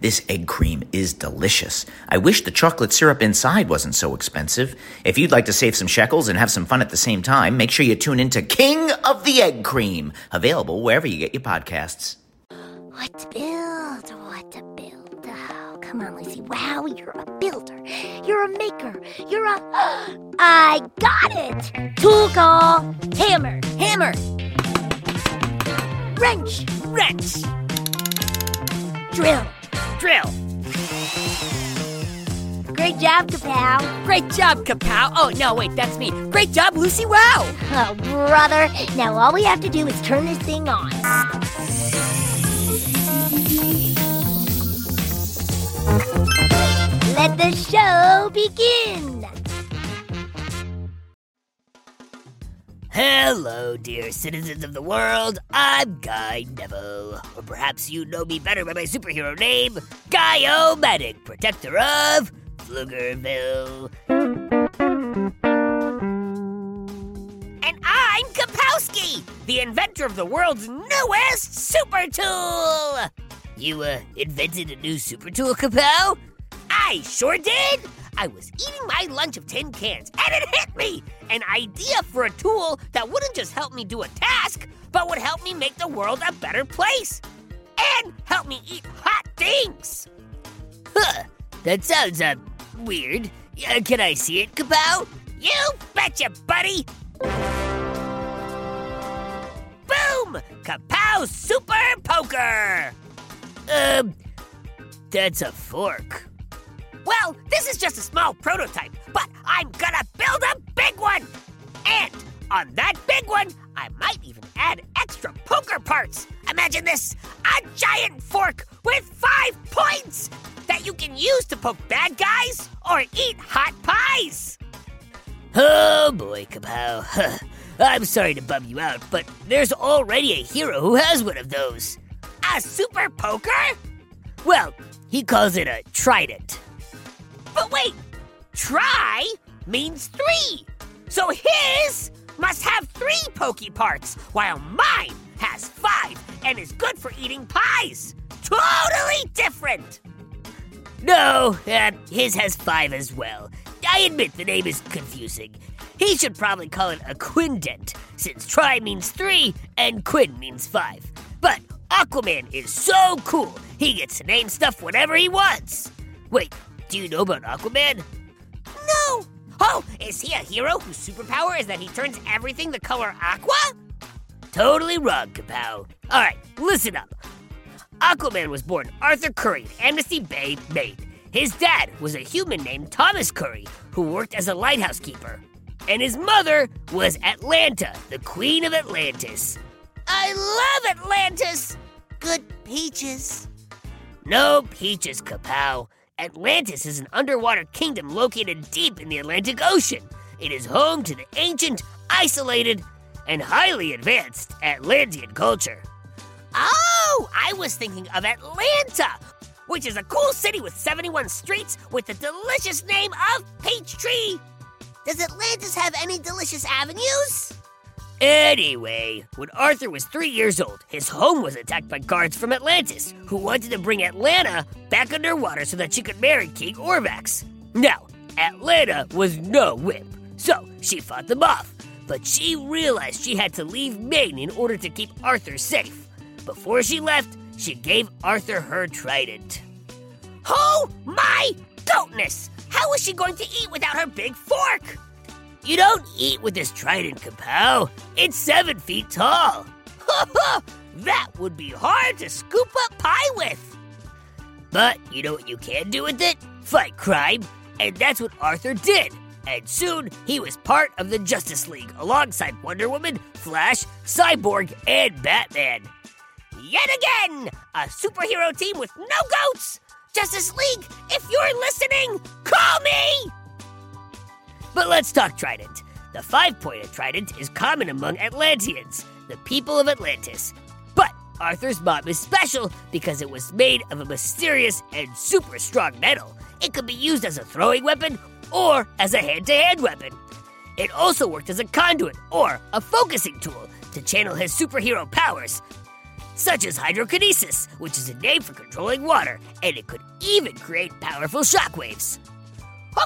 This egg cream is delicious. I wish the chocolate syrup inside wasn't so expensive. If you'd like to save some shekels and have some fun at the same time, make sure you tune into King of the Egg Cream, available wherever you get your podcasts. What to build? What to build? Oh, come on, Lucy. Wow, you're a builder. You're a maker. You're a. I got it! Tool call. Hammer. Hammer. Wrench. Wrench! Drill. Drill! Great job, Kapow. Great job, Kapow! Oh, no, wait, that's me. Great job, Lucy Wow! Oh, brother. Now all we have to do is turn this thing on. Let the show begin. Hello, dear citizens of the world. I'm Guy Neville. Or perhaps you know me better by my superhero name, Guy Medic, protector of Pflugerville. And I'm Kapowski, the inventor of the world's newest super tool. You, uh, invented a new super tool, Kapow? I sure did! I was eating my lunch of tin cans and it hit me! An idea for a tool that wouldn't just help me do a task, but would help me make the world a better place! And help me eat hot things! Huh, that sounds, uh, weird. Uh, can I see it, Kapow? You betcha, buddy! Boom! Kapow Super Poker! Um, that's a fork. Well, this is just a small prototype, but I'm gonna build a big one! And on that big one, I might even add extra poker parts. Imagine this a giant fork with five points that you can use to poke bad guys or eat hot pies. Oh boy, Kapow. I'm sorry to bum you out, but there's already a hero who has one of those. A super poker? Well, he calls it a trident. But wait, try means three. So his must have three pokey parts, while mine has five and is good for eating pies. Totally different. No, uh, his has five as well. I admit the name is confusing. He should probably call it a quindent, since try means three and quin means five. But Aquaman is so cool, he gets to name stuff whatever he wants. Wait, do you know about Aquaman? No! Oh, is he a hero whose superpower is that he turns everything the color aqua? Totally wrong, Kapow. Alright, listen up. Aquaman was born Arthur Curry in Amnesty Bay, Maine. His dad was a human named Thomas Curry, who worked as a lighthouse keeper. And his mother was Atlanna, the Queen of Atlantis. I love Atlantis! Good peaches. No peaches, Kapow. Atlantis is an underwater kingdom located deep in the Atlantic Ocean. It is home to the ancient, isolated, and highly advanced Atlantean culture. Oh, I was thinking of Atlanta, which is a cool city with 71 streets with the delicious name of Peachtree. Does Atlantis have any delicious avenues? Anyway, when Arthur was three years old, his home was attacked by guards from Atlantis, who wanted to bring Atlanna back underwater so that she could marry King Orvax. Now, Atlanna was no wimp, so she fought them off. But she realized she had to leave Maine in order to keep Arthur safe. Before she left, she gave Arthur her trident. Oh my goatness! How is she going to eat without her big fork? You don't eat with this trident, Kapow. It's seven feet tall. that would be hard to scoop up pie with. But you know what you can do with it? Fight crime. And that's what Arthur did. And soon he was part of the Justice League alongside Wonder Woman, Flash, Cyborg, and Batman. yet again! A superhero team with no goats! Justice League, if you're listening, call me! But let's talk Trident. The five pointed trident is common among Atlanteans, the people of Atlantis. But Arthur's bomb is special because it was made of a mysterious and super strong metal. It could be used as a throwing weapon or as a hand to hand weapon. It also worked as a conduit or a focusing tool to channel his superhero powers, such as hydrokinesis, which is a name for controlling water, and it could even create powerful shockwaves.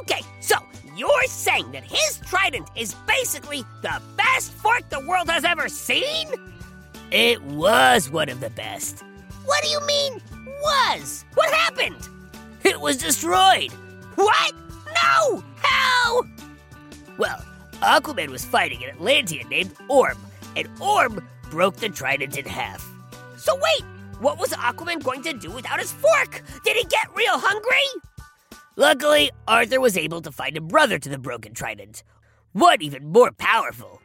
Okay, so you're saying that his trident is basically the best fork the world has ever seen? It was one of the best. What do you mean, was? What happened? It was destroyed. What? No! How? Well, Aquaman was fighting an Atlantean named Orm, and Orm broke the trident in half. So wait, what was Aquaman going to do without his fork? Did he get real hungry? Luckily, Arthur was able to find a brother to the broken trident, one even more powerful.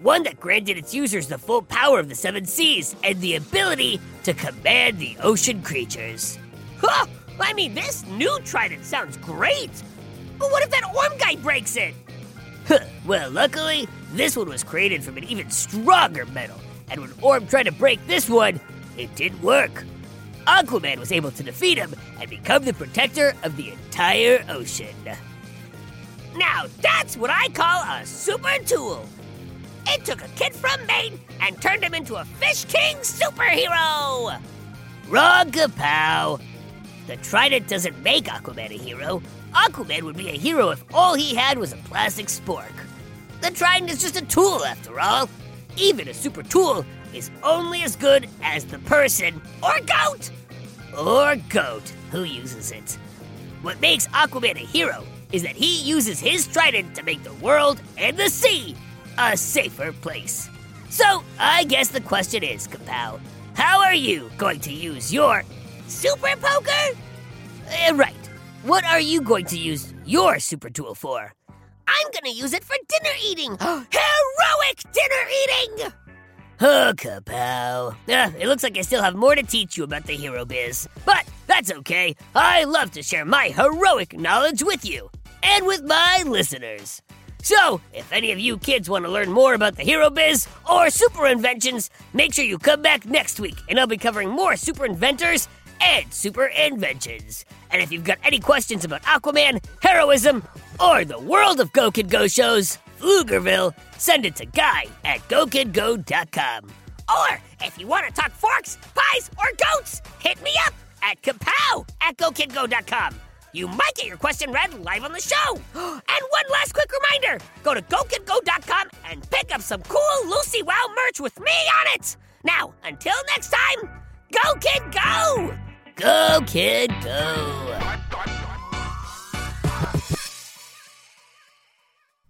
One that granted its users the full power of the seven seas and the ability to command the ocean creatures. Huh! I mean, this new trident sounds great! But what if that Orm guy breaks it? Huh, well, luckily, this one was created from an even stronger metal, and when Orm tried to break this one, it didn't work. Aquaman was able to defeat him and become the protector of the entire ocean. Now, that's what I call a super tool. It took a kid from Maine and turned him into a Fish King superhero! Wrong, Kapow. The Trident doesn't make Aquaman a hero. Aquaman would be a hero if all he had was a plastic spork. The Trident is just a tool, after all. Even a super tool is only as good as the person or goat or goat who uses it. What makes Aquaman a hero is that he uses his trident to make the world and the sea a safer place. So, I guess the question is, Kapow, how are you going to use your super poker? Uh, right. What are you going to use your super tool for? I'm gonna use it for dinner eating! Heroic dinner eating! Oh, Kapow. Uh, it looks like I still have more to teach you about the hero biz. But that's okay. I love to share my heroic knowledge with you and with my listeners. So, if any of you kids want to learn more about the hero biz or super inventions, make sure you come back next week and I'll be covering more super inventors and super inventions. And if you've got any questions about Aquaman, heroism, or the world of Go Kid Go shows, Pflugerville, send it to Guy at GoKidGo.com. Or if you want to talk forks, pies, or goats, hit me up at Kapow at GoKidGo.com. You might get your question read live on the show. And one last quick reminder go to GoKidGo.com and pick up some cool Lucy Wow merch with me on it. Now, until next time, Go Kid Go! Go Kid Go!